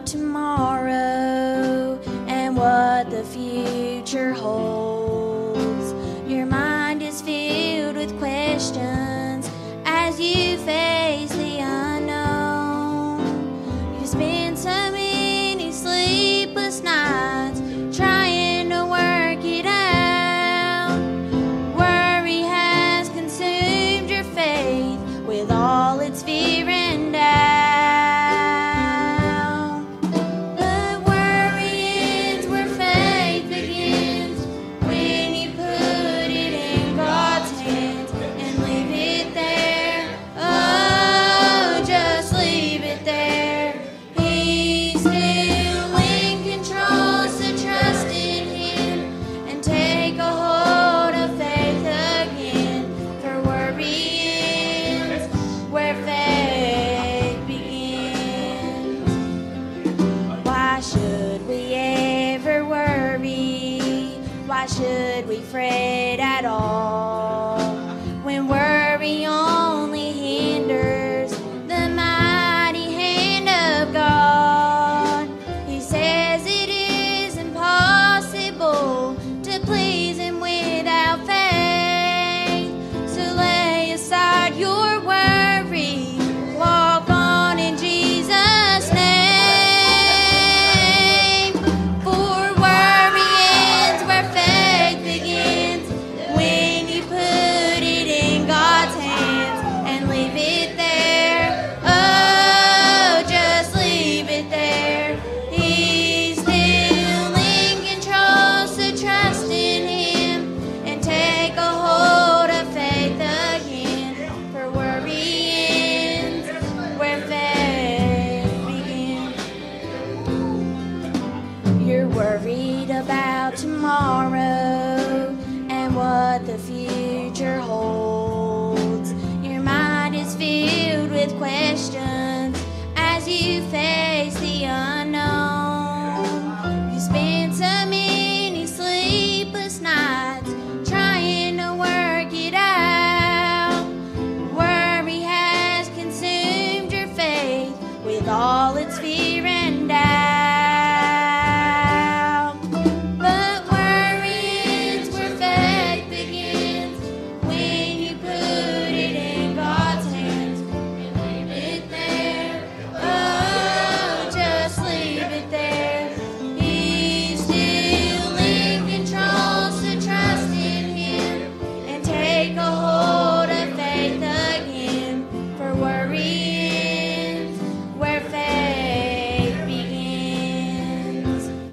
about tomorrow and what the future holds. Your mind is filled with questions as you face the unknown. You spend so many sleepless nights. should we fret at all?